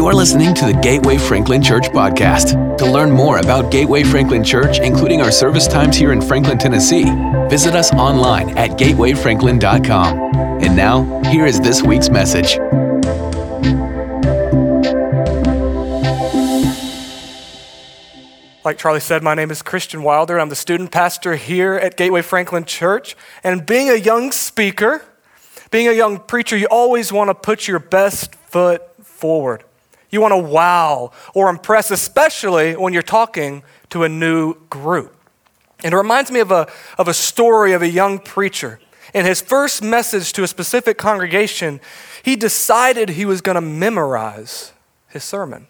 You're listening to the Gateway Franklin Church podcast. To learn more about Gateway Franklin Church, including our service times here in Franklin, Tennessee, visit us online at gatewayfranklin.com. And now, here is this week's message. Like Charlie said, my name is Christian Wilder. I'm the student pastor here at Gateway Franklin Church. And being a young speaker, being a young preacher, you always want to put your best foot forward. You want to wow or impress, especially when you're talking to a new group. And it reminds me of a, of a story of a young preacher. In his first message to a specific congregation, he decided he was going to memorize his sermon.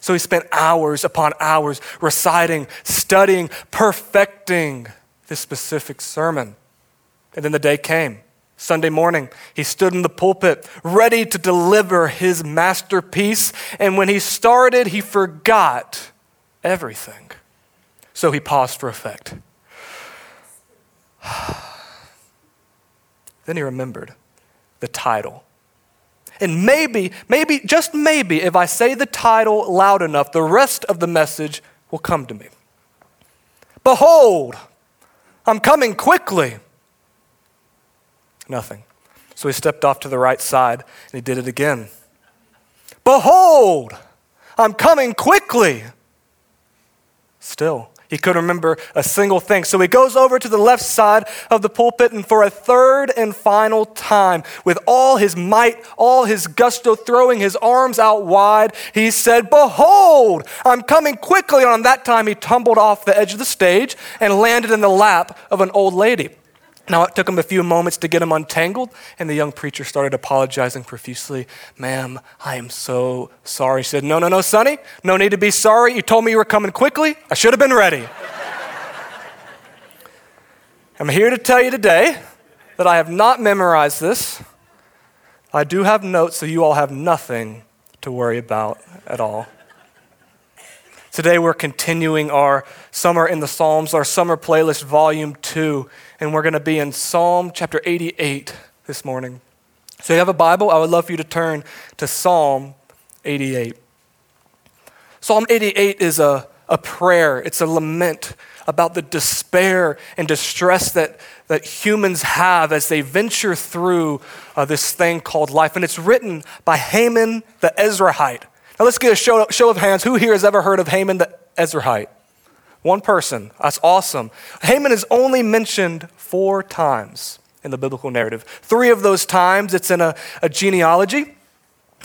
So he spent hours upon hours reciting, studying, perfecting this specific sermon. And then the day came. Sunday morning, he stood in the pulpit ready to deliver his masterpiece. And when he started, he forgot everything. So he paused for effect. then he remembered the title and maybe, maybe, just maybe, if I say the title loud enough, the rest of the message will come to me. Behold, I'm coming quickly. Nothing. So he stepped off to the right side and he did it again. Behold, I'm coming quickly. Still. He couldn't remember a single thing. So he goes over to the left side of the pulpit, and for a third and final time, with all his might, all his gusto, throwing his arms out wide, he said, Behold, I'm coming quickly. And on that time, he tumbled off the edge of the stage and landed in the lap of an old lady. Now, it took him a few moments to get him untangled, and the young preacher started apologizing profusely. Ma'am, I am so sorry. He said, No, no, no, Sonny, no need to be sorry. You told me you were coming quickly. I should have been ready. I'm here to tell you today that I have not memorized this. I do have notes, so you all have nothing to worry about at all. Today, we're continuing our Summer in the Psalms, our summer playlist, volume two, and we're going to be in Psalm chapter 88 this morning. So, if you have a Bible, I would love for you to turn to Psalm 88. Psalm 88 is a, a prayer, it's a lament about the despair and distress that, that humans have as they venture through uh, this thing called life. And it's written by Heman the Ezrahite. Now let's get a show, show of hands. Who here has ever heard of Heman the Ezrahite? One person. That's awesome. Heman is only mentioned four times in the biblical narrative. Three of those times it's in a, a genealogy.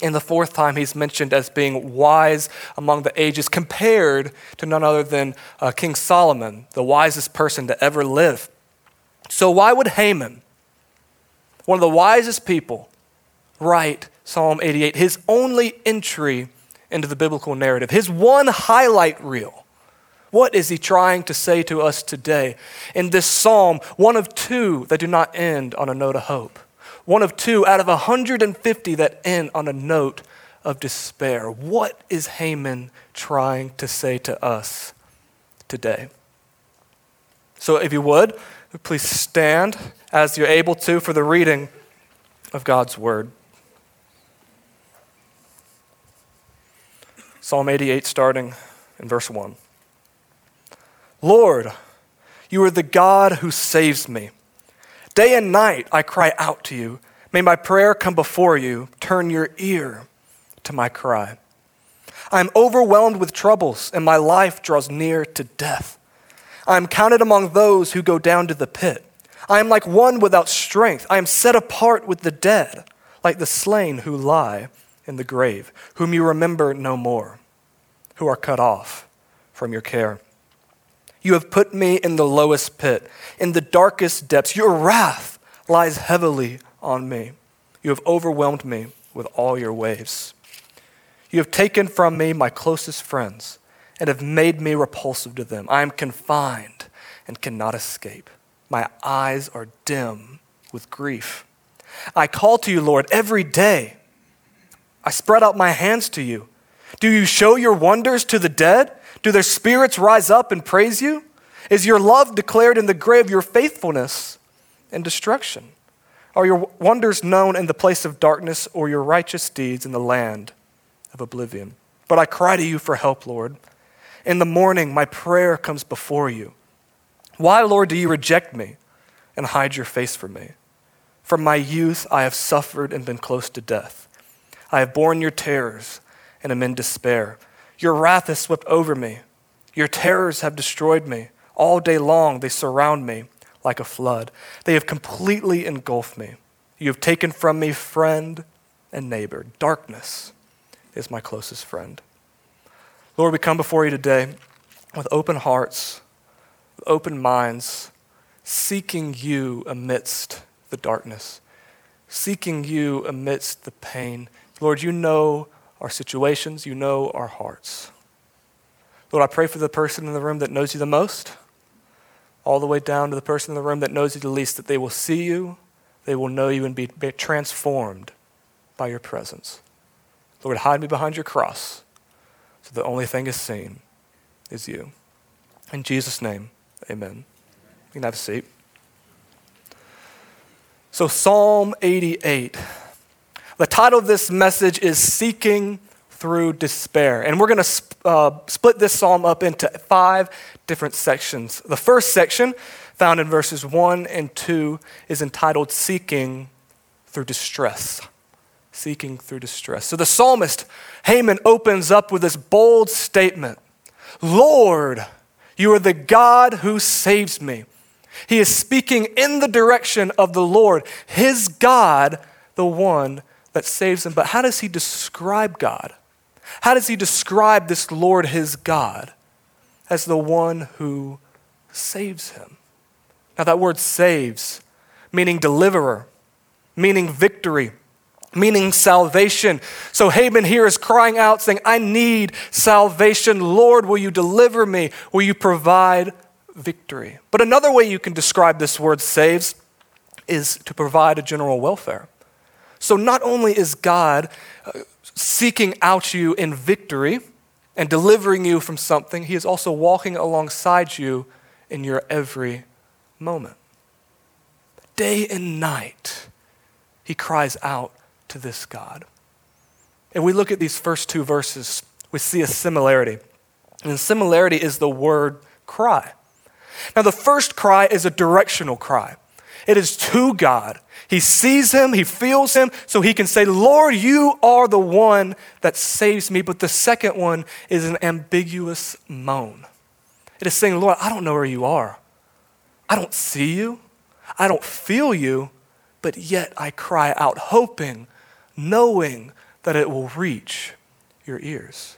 And the fourth time he's mentioned as being wise among the ages, compared to none other than uh, King Solomon, the wisest person to ever live. So, why would Heman, one of the wisest people, write Psalm 88, his only entry into the biblical narrative. His one highlight reel. What is he trying to say to us today? In this psalm, one of two that do not end on a note of hope. One of two out of 150 that end on a note of despair. What is Heman trying to say to us today? So, if you would, please stand as you're able to for the reading of God's word. Psalm 88, starting in verse 1. Lord, you are the God who saves me. Day and night I cry out to you. May my prayer come before you. Turn your ear to my cry. I am overwhelmed with troubles, and my life draws near to death. I am counted among those who go down to the pit. I am like one without strength. I am set apart with the dead, like the slain who lie in the grave, whom you remember no more who are cut off from your care. You have put me in the lowest pit, in the darkest depths. Your wrath lies heavily on me. You have overwhelmed me with all your waves. You have taken from me my closest friends and have made me repulsive to them. I am confined and cannot escape. My eyes are dim with grief. I call to you, Lord, every day. I spread out my hands to you. Do you show your wonders to the dead? Do their spirits rise up and praise you? Is your love declared in the grave, your faithfulness and destruction? Are your wonders known in the place of darkness, or your righteous deeds in the land of oblivion. But I cry to you for help, Lord. In the morning, my prayer comes before you. Why, Lord, do you reject me and hide your face from me? From my youth, I have suffered and been close to death. I have borne your terrors and am in despair. Your wrath has swept over me. Your terrors have destroyed me. All day long, they surround me like a flood. They have completely engulfed me. You have taken from me friend and neighbor. Darkness is my closest friend. Lord, we come before you today with open hearts, with open minds, seeking you amidst the darkness, seeking you amidst the pain. Lord, you know our situations, you know our hearts. Lord, I pray for the person in the room that knows you the most, all the way down to the person in the room that knows you the least, that they will see you, they will know you, and be, transformed by your presence. Lord, hide me behind your cross so the only thing is seen is you. In Jesus' name, amen. You can have a seat. So, Psalm 88. The title of this message is Seeking Through Despair. And we're going to uh, split this psalm up into five different sections. The first section, found in verses 1 and 2, is entitled Seeking Through Distress seeking through distress. So the psalmist, Heman, opens up with this bold statement Lord, you are the God who saves me. He is speaking in the direction of the Lord, his God, the one that saves him. But how does he describe God? How does he describe this Lord, his God, as the one who saves him? Now, that word saves, meaning deliverer, meaning victory, meaning salvation. So Heman here is crying out, saying, I need salvation. Lord, will you deliver me? Will you provide victory? But another way you can describe this word saves is to provide a general welfare. So not only is God uh, seeking out you in victory and delivering you from something, He is also walking alongside you in your every moment. Day and night, He cries out to this God. And we look at these first two verses, we see a similarity. And similarity is the word cry. Now, the first cry is a directional cry. It is to God. He sees him, he feels him, so he can say, Lord, you are the one that saves me. But the second one is an ambiguous moan. It is saying, Lord, I don't know where you are. I don't see you. I don't feel you, but yet I cry out, hoping knowing that it will reach your ears.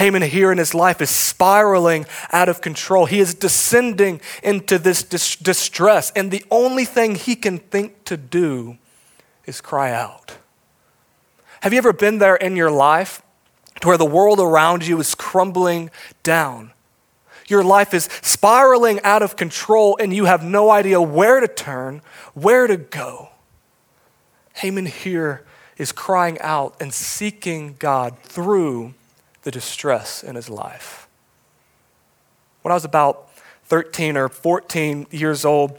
Heman here in his life is spiraling out of control. He is descending into this dis- distress, and the only thing he can think to do is cry out. Have you ever been there in your life to where the world around you is crumbling down? Your life is spiraling out of control, and you have no idea where to turn, where to go. Heman here is crying out and seeking God through the distress in his life. When I was about 13 or 14 years old,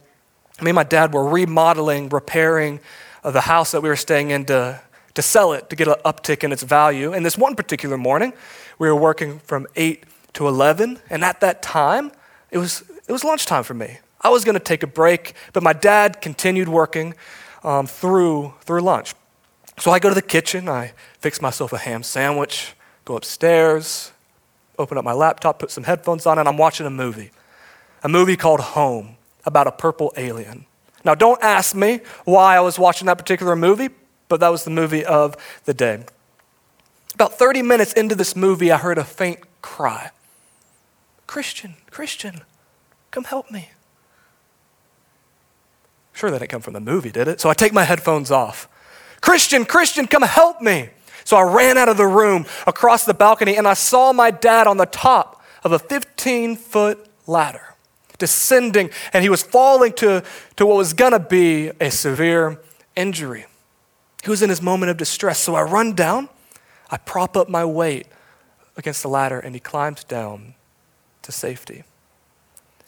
me and my dad were remodeling, repairing uh, the house that we were staying in to, to sell it, to get an uptick in its value. And this one particular morning, we were working from 8 to 11. And at that time, it was, it was lunchtime for me. I was going to take a break, but my dad continued working um, through, through lunch. So I go to the kitchen, I fix myself a ham sandwich, go upstairs, open up my laptop, put some headphones on, and I'm watching a movie. A movie called Home about a purple alien. Now, don't ask me why I was watching that particular movie, but that was the movie of the day. About 30 minutes into this movie, I heard a faint cry Christian, Christian, come help me. Sure, that didn't come from the movie, did it? So I take my headphones off. Christian, Christian, come help me. So I ran out of the room across the balcony and I saw my dad on the top of a 15 foot ladder, descending, and he was falling to, to what was gonna be a severe injury. He was in his moment of distress. So I run down, I prop up my weight against the ladder, and he climbs down to safety.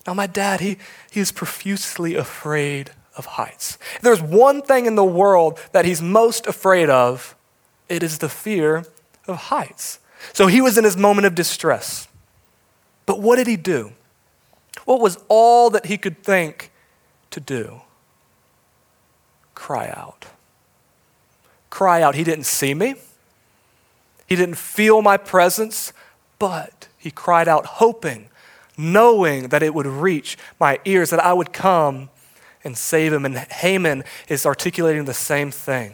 Now, my dad, he, he is profusely afraid of heights. There's one thing in the world that he's most afraid of, it is the fear of heights. So he was in his moment of distress. But what did he do? What was all that he could think to do? Cry out. Cry out. He didn't see me, he didn't feel my presence, but he cried out, hoping, knowing that it would reach my ears, that I would come and save him. And Heman is articulating the same thing.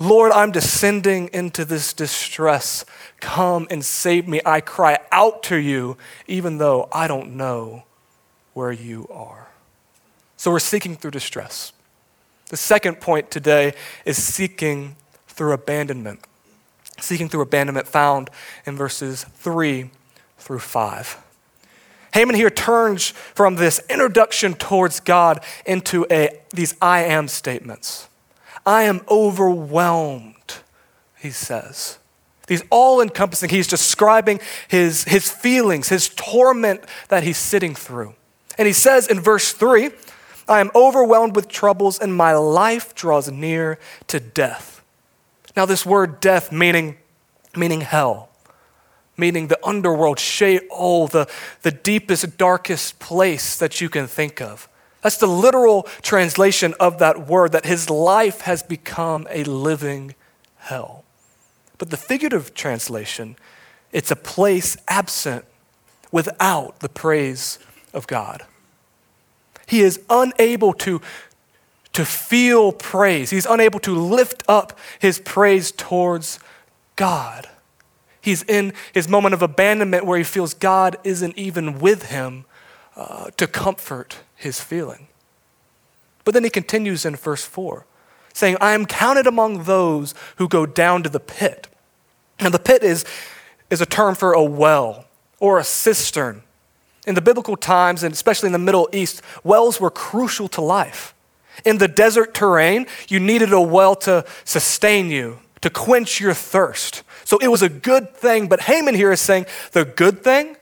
Lord, I'm descending into this distress. Come and save me. I cry out to you, even though I don't know where you are. So we're seeking through distress. The second point today is seeking through abandonment. Seeking through abandonment found in verses 3 through 5. Heman here turns from this introduction towards God into a, these I am statements. I am overwhelmed, he says. He's all encompassing. He's describing his, his feelings, his torment that he's sitting through. And he says in verse 3 I am overwhelmed with troubles, and my life draws near to death. Now, this word death meaning, meaning hell meaning the underworld, Sheol, oh, the, the deepest, darkest place that you can think of. That's the literal translation of that word, that his life has become a living hell. But the figurative translation, it's a place absent without the praise of God. He is unable to, to feel praise, he's unable to lift up his praise towards God. He's in his moment of abandonment where he feels God isn't even with him uh, to comfort his feeling. But then he continues in verse 4, saying, I am counted among those who go down to the pit. Now, the pit is, is a term for a well or a cistern. In the biblical times, and especially in the Middle East, wells were crucial to life. In the desert terrain, you needed a well to sustain you, to quench your thirst. So it was a good thing. But Heman here is saying the good thing,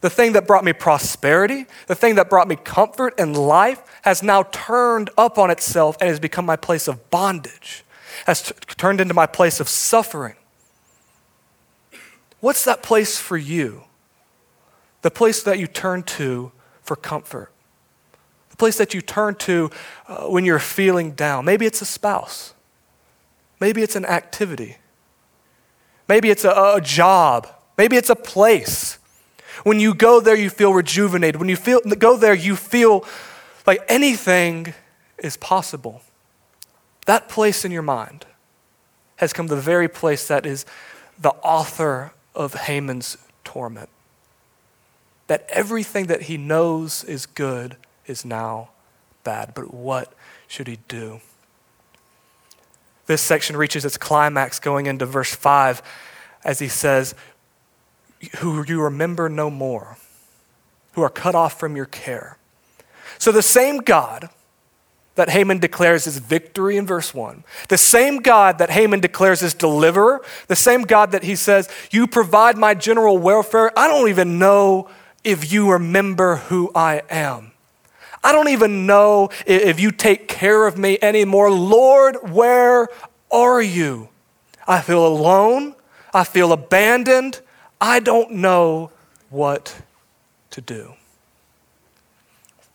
the thing that brought me prosperity, the thing that brought me comfort and life, has now turned up on itself and has become my place of bondage, has t- turned into my place of suffering. What's that place for you? The place that you turn to for comfort. The place that you turn to uh, when you're feeling down. Maybe it's a spouse. Maybe it's an activity. Maybe it's a, a job. Maybe it's a place. When you go there, you feel rejuvenated. When you feel, go there, you feel like anything is possible. That place in your mind has come the very place that is the author of Heman's torment. That everything that he knows is good is now bad. But what should he do? This section reaches its climax going into verse 5 as he says, Who you remember no more, who are cut off from your care. So the same God that Heman declares as victory in verse 1, the same God that Heman declares as deliverer, the same God that he says, You provide my general welfare, I don't even know if you remember who I am. I don't even know if you take care of me anymore. Lord, where are you? I feel alone. I feel abandoned. I don't know what to do.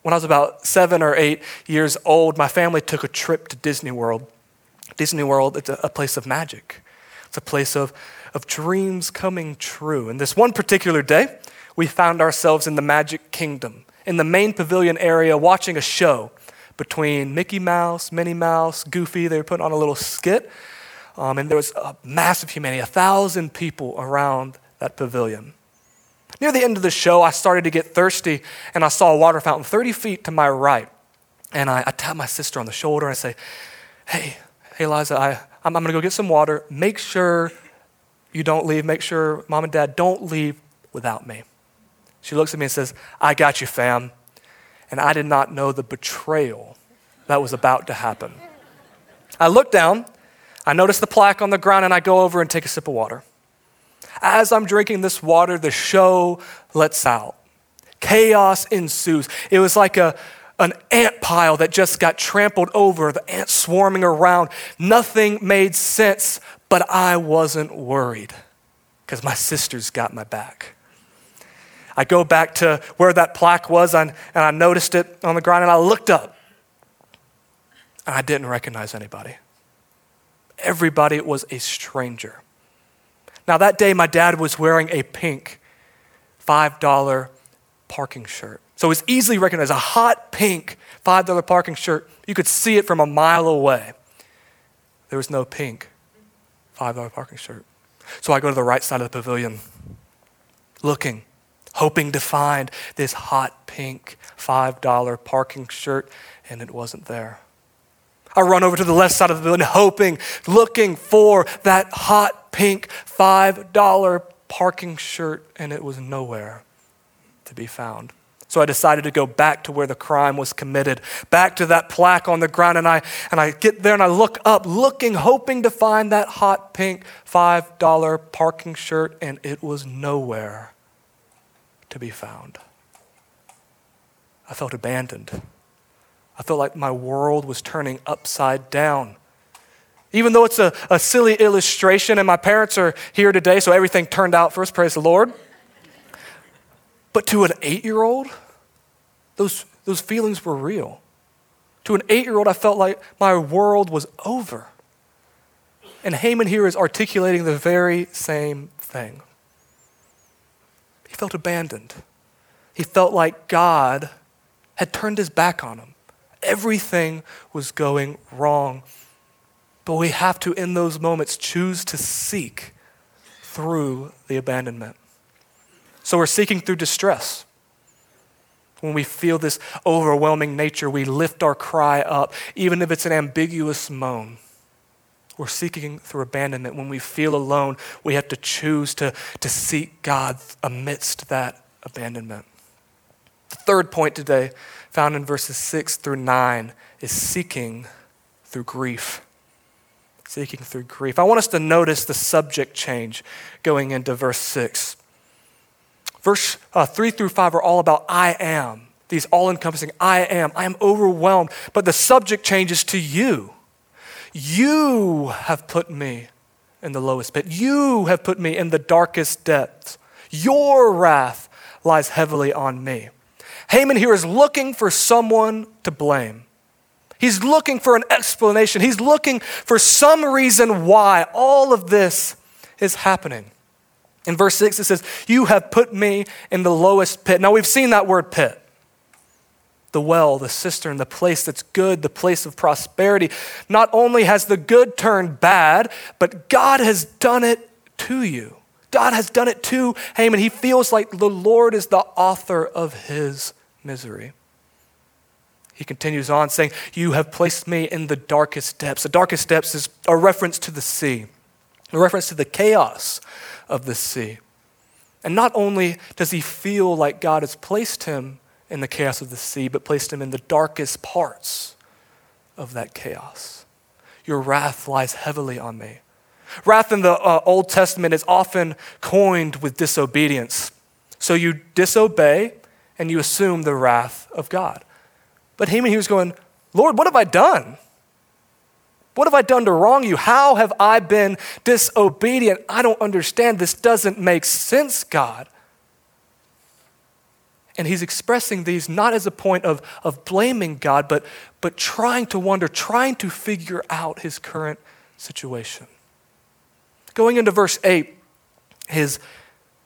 When I was about seven or eight years old, my family took a trip to Disney World. Disney World, it's a, place of magic, it's a place of, of dreams coming true. And this one particular day, we found ourselves in the Magic Kingdom in the main pavilion area watching a show between Mickey Mouse, Minnie Mouse, Goofy. They were putting on a little skit. Um, and there was a massive humanity, a thousand people around that pavilion. Near the end of the show, I started to get thirsty and I saw a water fountain 30 feet to my right. And I, I tap my sister on the shoulder and I say, Hey, hey, Liza, I, I'm, I'm going to go get some water. Make sure you don't leave. Make sure mom and dad don't leave without me. She looks at me and says, I got you, fam. And I did not know the betrayal that was about to happen. I look down, I notice the plaque on the ground, and I go over and take a sip of water. As I'm drinking this water, the show lets out. Chaos ensues. It was like a, an ant pile that just got trampled over, the ants swarming around. Nothing made sense But I wasn't worried because my sisters got my back. I go back to where that plaque was and, and I noticed it on the ground and I looked up and I didn't recognize anybody. Everybody was a stranger. Now, that day, my dad was wearing a pink $5 parking shirt. So it was easily recognized a hot pink $5 parking shirt. You could see it from a mile away. There was no pink $5 parking shirt. So I go to the right side of the pavilion, looking, hoping to find this hot pink $5 parking shirt, and it wasn't there. I run over to the left side of the building, hoping, looking for that hot pink $5 parking shirt, and it was nowhere to be found. So I decided to go back to where the crime was committed, back to that plaque on the ground, and I, and I get there and I look up, looking, hoping to find that hot pink $5 parking shirt, and it was nowhere to be found. I felt abandoned. I felt like my world was turning upside down. Even though it's a, a silly illustration, and my parents are here today, so everything turned out for us, praise the Lord. But to an eight year old, those, those feelings were real. To an eight year old, I felt like my world was over. And Heman here is articulating the very same thing. He felt abandoned. He felt like God had turned his back on him. Everything was going wrong. But we have to, in those moments, choose to seek through the abandonment. So we're seeking through distress. When we feel this overwhelming nature, we lift our cry up, even if it's an ambiguous moan. We're seeking through abandonment. When we feel alone, we have to choose to, to seek God amidst that abandonment. The third point today, found in verses 6 through 9, is seeking through grief. Seeking through grief. I want us to notice the subject change going into verse 6. Verse uh, 3 through 5 are all about I am, these all encompassing I am. I am overwhelmed. But the subject changes to you. You have put me in the lowest pit. You have put me in the darkest depths. Your wrath lies heavily on me. Heman here is looking for someone to blame. He's looking for an explanation. He's looking for some reason why all of this is happening. In verse 6, it says, You have put me in the lowest pit. Now, we've seen that word pit the well, the cistern, the place that's good, the place of prosperity. Not only has the good turned bad, but God has done it to you. God has done it to Heman. He feels like the Lord is the author of his misery. He continues on saying, You have placed me in the darkest depths. The darkest depths is a reference to the sea, a reference to the chaos of the sea. And not only does he feel like God has placed him in the chaos of the sea, but placed him in the darkest parts of that chaos. Your wrath lies heavily on me. Wrath in the uh, Old Testament is often coined with disobedience. So you disobey and you assume the wrath of God. But Heman, he was going, Lord, what have I done? What have I done to wrong you? How have I been disobedient? I don't understand. This doesn't make sense, God. And he's expressing these not as a point of, of blaming God, but, but trying to wonder, trying to figure out his current situation. Going into verse 8, his,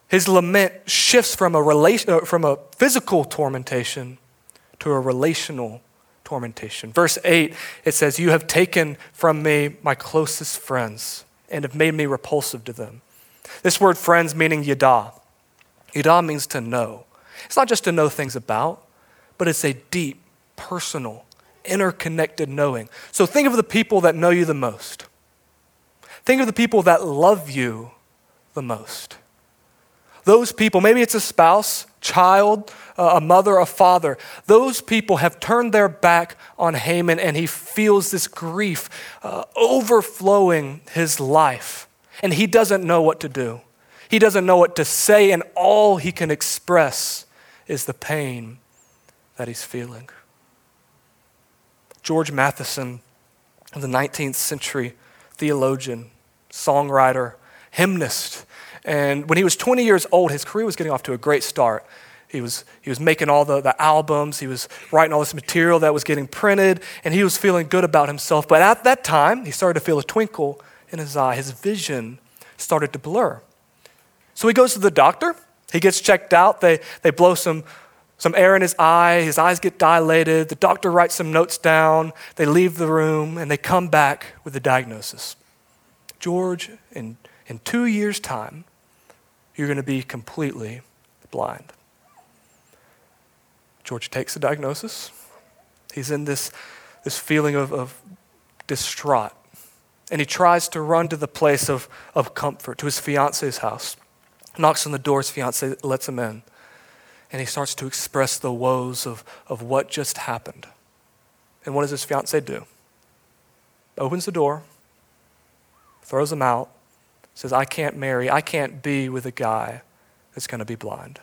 his lament shifts from a, uh, from a physical tormentation to a relational tormentation. Verse 8, it says, You have taken from me my closest friends and have made me repulsive to them. This word friends meaning yada. Yada means to know. It's not just to know things about, but it's a deep, personal, interconnected knowing. So think of the people that know you the most. Think of the people that love you the most. Those people, maybe it's a spouse, child, a mother, a father, those people have turned their back on Heman and he feels this grief uh, overflowing his life. And he doesn't know what to do. He doesn't know what to say, and all he can express is the pain that he's feeling. George Matheson, the 19th century theologian, songwriter, hymnist. And when he was 20 years old, his career was getting off to a great start. He was, he was making all the, the albums, he was writing all this material that was getting printed, and he was feeling good about himself. But at that time, he started to feel a twinkle in his eye. His vision started to blur. So he goes to the doctor, he gets checked out, they, they blow some, some air in his eye, his eyes get dilated, the doctor writes some notes down, they leave the room, and they come back with the diagnosis. George, in, in two years' time, you're going to be completely blind. George takes the diagnosis. He's in this, this feeling of, of distraught. And he tries to run to the place of, of comfort, to his fiance's house. Knocks on the door, his fiance lets him in. And he starts to express the woes of, of what just happened. And what does his fiance do? Opens the door, throws him out, says, I can't marry, I can't be with a guy that's going to be blind.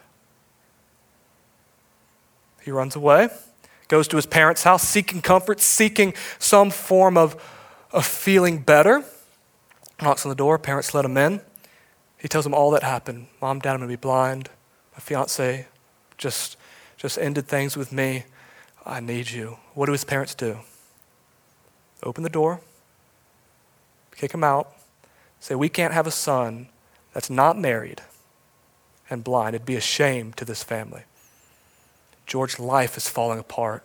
He runs away, goes to his parents' house, seeking comfort, seeking some form of, of feeling better. Knocks on the door, parents let him in. He tells them all that happened. Mom, dad, I'm going to be blind. My fiance just, just ended things with me. I need you. What do his parents do? Open the door, kick him out, say, We can't have a son that's not married and blind. It'd be a shame to this family. George's life is falling apart.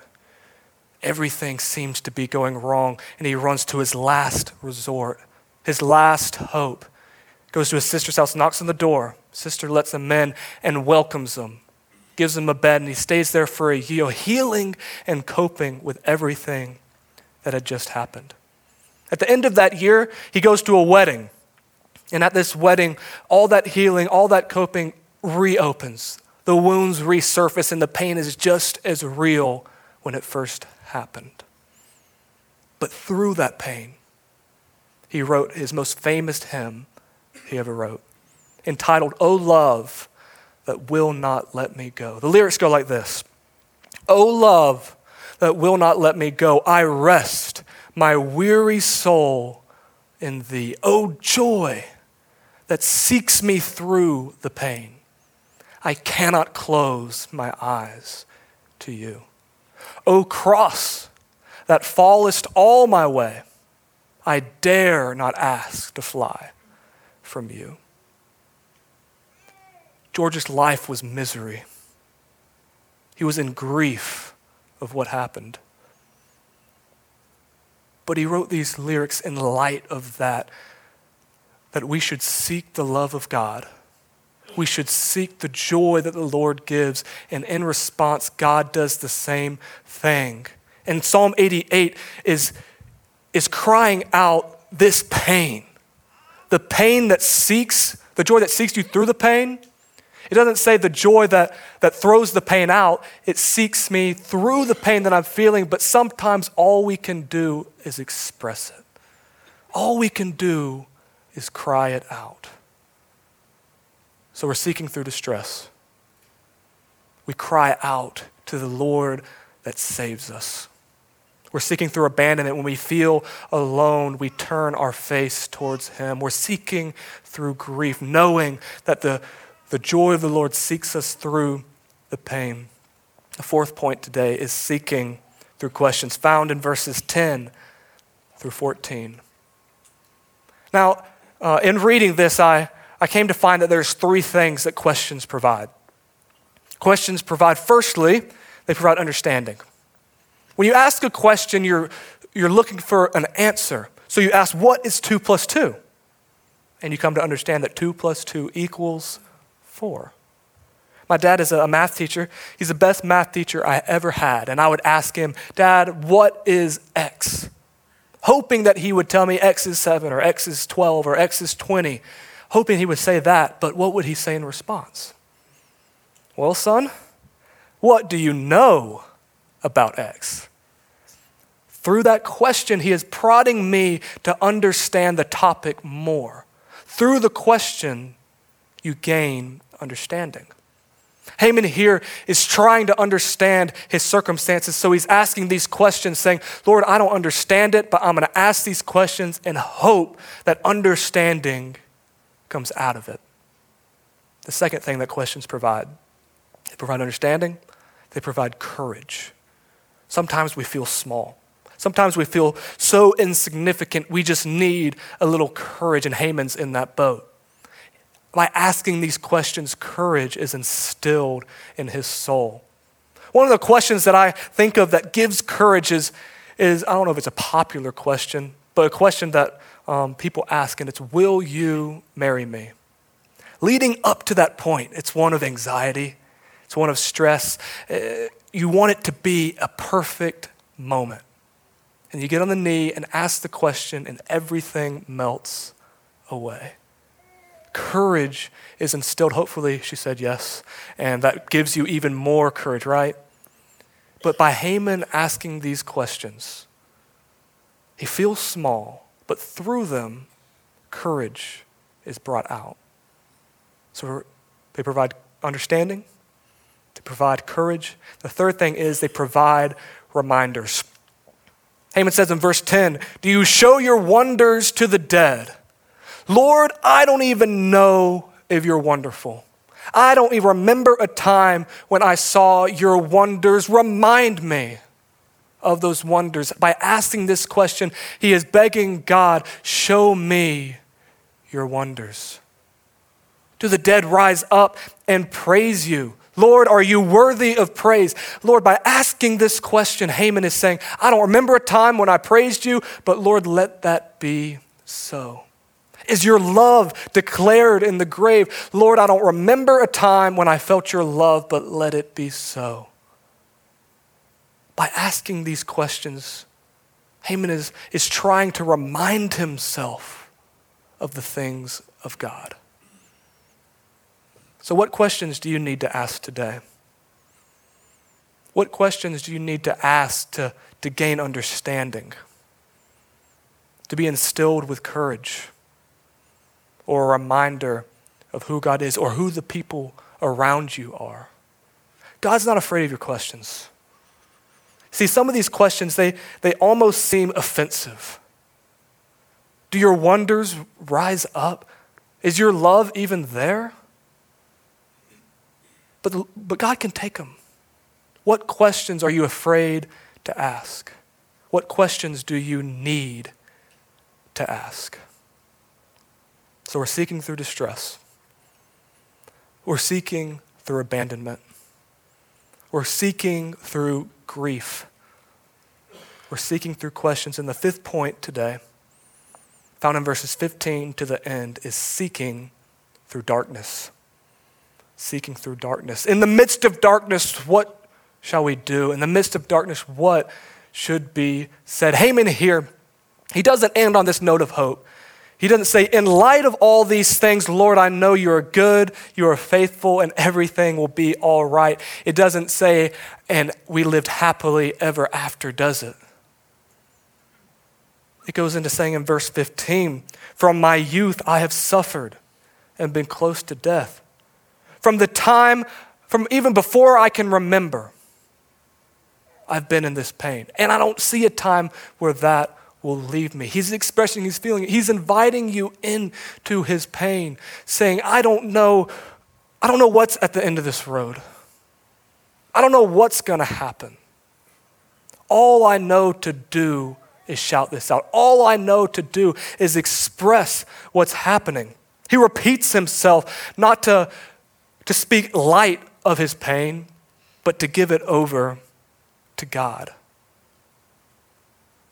Everything seems to be going wrong, and he runs to his last resort, his last hope. Goes to his sister's house, knocks on the door. Sister lets him in and welcomes him, gives him a bed, and he stays there for a year, healing and coping with everything that had just happened. At the end of that year, he goes to a wedding. And at this wedding, all that healing, all that coping reopens the wounds resurface and the pain is just as real when it first happened. But through that pain, he wrote his most famous hymn he ever wrote, entitled, O Love That Will Not Let Me Go. The lyrics go like this O love that will not let me go, I rest my weary soul in thee. O joy that seeks me through the pain. I cannot close my eyes to you. O cross that fallest all my way, I dare not ask to fly from you. George's life was misery. He was in grief of what happened. But he wrote these lyrics in light of that, that we should seek the love of God we should seek the joy that the Lord gives. And in response, God does the same thing. And Psalm 88 is, is crying out this pain the pain that seeks, the joy that seeks you through the pain. It doesn't say the joy that, that throws the pain out, it seeks me through the pain that I'm feeling, but sometimes all we can do is express it. All we can do is cry it out. So we're seeking through distress. We cry out to the Lord that saves us. We're seeking through abandonment. When we feel alone, we turn our face towards Him. We're seeking through grief, knowing that the, the joy of the Lord seeks us through the pain. The fourth point today is seeking through questions found in verses 10 through 14. Now, uh, in reading this, I, I came to find that there's three things that questions provide. Questions provide, firstly, they provide understanding. When you ask a question, you're, you're looking for an answer. So you ask, what is 2 plus 2? And you come to understand that 2 plus 2 equals 4. My dad is a math teacher. He's the best math teacher I ever had. And I would ask him, Dad, what is X? Hoping that he would tell me X is 7 or X is 12 or X is 20 hoping he would say that, but what would he say in response? Well, son, what do you know about X? Through that question, he is prodding me to understand the topic more. Through the question, you gain understanding. Heman here is trying to understand his circumstances, so he's asking these questions, saying, Lord, I don't understand it, but I'm going to ask these questions and hope that understanding comes out of it. The second thing that questions provide they provide understanding, they provide courage. Sometimes we feel small. Sometimes we feel so insignificant, we just need a little courage, and Heman's in that boat. By asking these questions, courage is instilled in his soul. One of the questions that I think of that gives courage is, is I don't know if it's a popular question, but a question that um, people ask, and it's, Will you marry me? Leading up to that point, it's one of anxiety, it's one of stress. Uh, you want it to be a perfect moment and you get on the knee and ask the question, and everything melts away. Courage is instilled. Hopefully, she said yes, and that gives you even more courage, right? But by Heman asking these questions, he feels small, but through them, courage is brought out. So they provide understanding, they provide courage. The third thing is they provide reminders. Heman says in verse 10 Do you show your wonders to the dead? Lord, I don't even know if you're wonderful. I don't even remember a time when I saw your wonders. Remind me of those wonders. By asking this question, he is begging God, Show me your wonders. Do the dead rise up and praise you? Lord, are you worthy of praise? Lord, by asking this question, Heman is saying, I don't remember a time when I praised you, but Lord, let that be so. Is your love declared in the grave? Lord, I don't remember a time when I felt your love, but let it be so. By asking these questions, Heman is, is trying to remind himself of the things of God. So, what questions do you need to ask today? What questions do you need to ask to, to gain understanding? To be instilled with courage? Or a reminder of who God is or who the people around you are? God's not afraid of your questions. See, some of these questions, they, they almost seem offensive. Do your wonders rise up? Is your love even there? But, but God can take them. What questions are you afraid to ask? What questions do you need to ask? So we're seeking through distress. We're seeking through abandonment. We're seeking through grief. We're seeking through questions. And the fifth point today, found in verses 15 to the end, is seeking through darkness seeking through darkness. In the midst of darkness, what shall we do? In the midst of darkness, what should be said? Heman here, he doesn't end on this note of hope. He doesn't say, In light of all these things, Lord, I know you are good, you are faithful, and everything will be all right. It doesn't say, And we lived happily ever after, does it? It goes into saying in verse 15, From my youth I have suffered and been close to death from the time, from even before I can remember, I've been in this pain. And I don't see a time where that will leave me. He's expressing his feeling. He's inviting you into his pain, saying, I don't know, I don't know what's at the end of this road. I don't know what's to happen. All I know to do is shout this out. All I know to do is express what's happening. He repeats himself not to to speak light of his pain, but to give it over to God.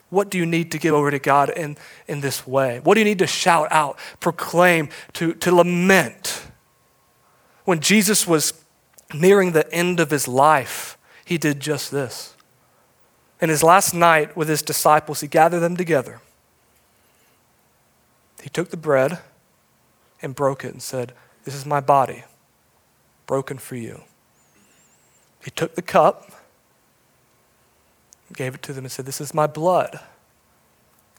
What do you need to give over to God in, in this way? What do you need to shout out, proclaim, to, to lament? When Jesus was nearing the end of his life, he did just this. In his last night with his disciples, he gathered them together. He took the bread and broke it and said, This is my body broken for you. He took the cup, gave it to them, and said, This is my blood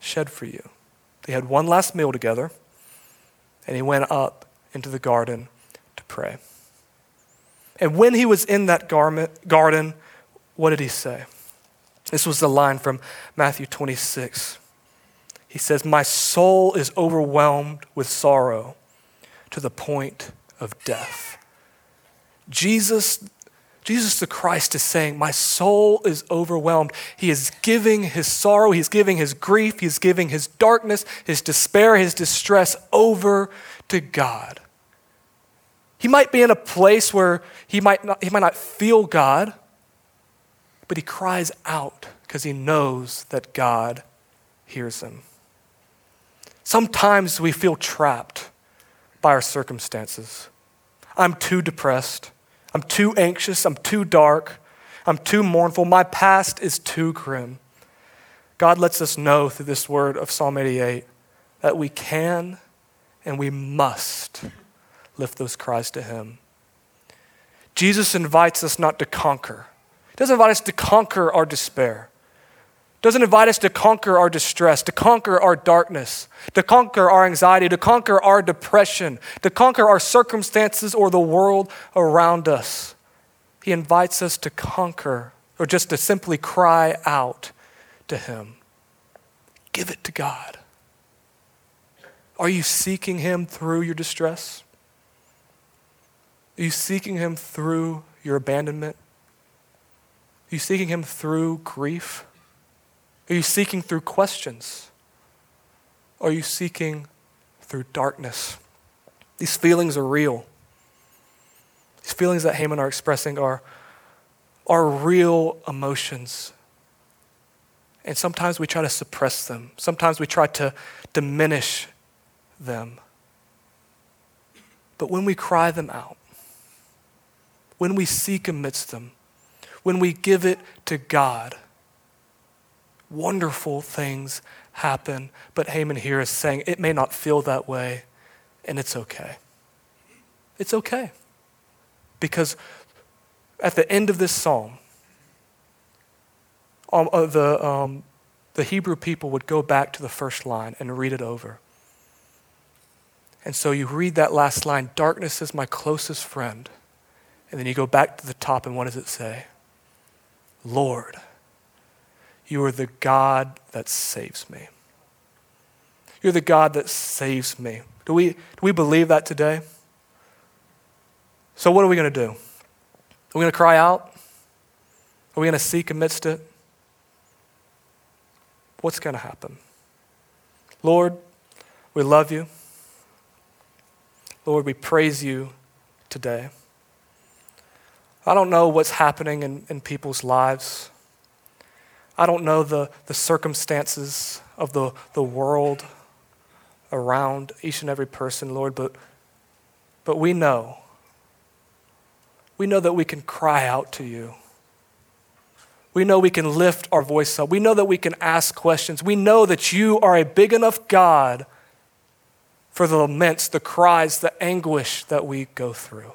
shed for you. They had one last meal together, and he went up into the garden to pray. And when he was in that garment, garden, what did he say? This was the line from Matthew 26. He says, My soul is overwhelmed with sorrow to the point of death. Jesus, Jesus the Christ is saying, My soul is overwhelmed. He is giving his sorrow, he's giving his grief, he's giving his darkness, his despair, his distress over to God. He might be in a place where he might not, he might not feel God, but he cries out because he knows that God hears him. Sometimes we feel trapped by our circumstances. I'm too depressed. I'm too anxious. I'm too dark. I'm too mournful. My past is too grim. God lets us know through this word of Psalm 88 that we can and we must lift those cries to Him. Jesus invites us not to conquer, He doesn't invite us to conquer our despair doesn't invite us to conquer our distress, to conquer our darkness, to conquer our anxiety, to conquer our depression, to conquer our circumstances or the world around us. He invites us to conquer or just to simply cry out to Him. Give it to God. Are you seeking Him through your distress? Are you seeking Him through your abandonment? Are you seeking Him through grief? Are you seeking through questions? Are you seeking through darkness? These feelings are real. These feelings that Heman are expressing are, are real emotions. And sometimes we try to suppress them, sometimes we try to diminish them. But when we cry them out, when we seek amidst them, when we give it to God, wonderful things happen. But Heman here is saying it may not feel that way, and it's okay. It's okay. Because at the end of this psalm, um, uh, the, um, the Hebrew people would go back to the first line and read it over. And so you read that last line darkness is my closest friend. And then you go back to the top, and what does it say? Lord you are the God that saves me. You're the God that saves me. Do we, do we believe that today? So, what are we going to do? Are we going to cry out? Are we going to seek amidst it? What's going to happen? Lord, we love you. Lord, we praise you today. I don't know what's happening in, in people's lives. I don't know the, the circumstances of the, the world around each and every person, Lord, but, but we know. We know that we can cry out to you. We know we can lift our voice up. We know that we can ask questions. We know that you are a big enough God for the laments, the cries, the anguish that we go through.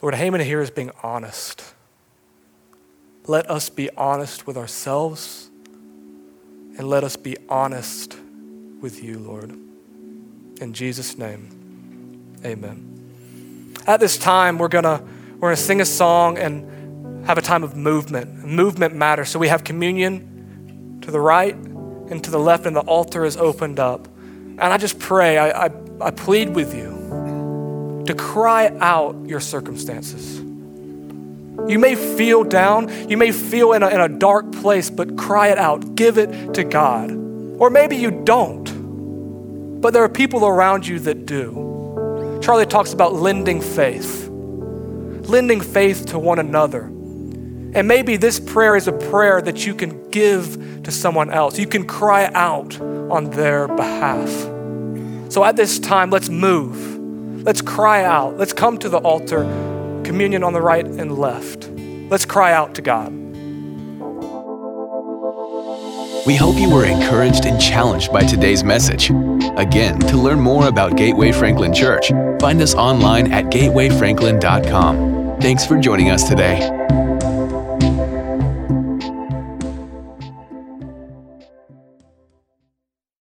Lord, Heman here is being honest. Let us be honest with ourselves and let us be honest with you, Lord. In Jesus' name, amen. At this time, we're going to we're going to sing a song and have a time of movement. Movement matters. So we have communion to the right and to the left, and the altar is opened up. And I just pray, I, I, I plead with you to cry out your circumstances you may feel down. You may feel in a, in a dark place, but cry it out. Give it to God. Or maybe you don't, but there are people around you that do. Charlie talks about lending faith, lending faith to one another. And maybe this prayer is a prayer that you can give to someone else. You can cry out on their behalf. So at this time, let's move. Let's cry out. Let's come to the altar communion on the right and left. Let's cry out to God. We hope you were encouraged and challenged by today's message. Again, to learn more about Gateway Franklin Church, find us online at gatewayfranklin.com. Thanks for joining us today.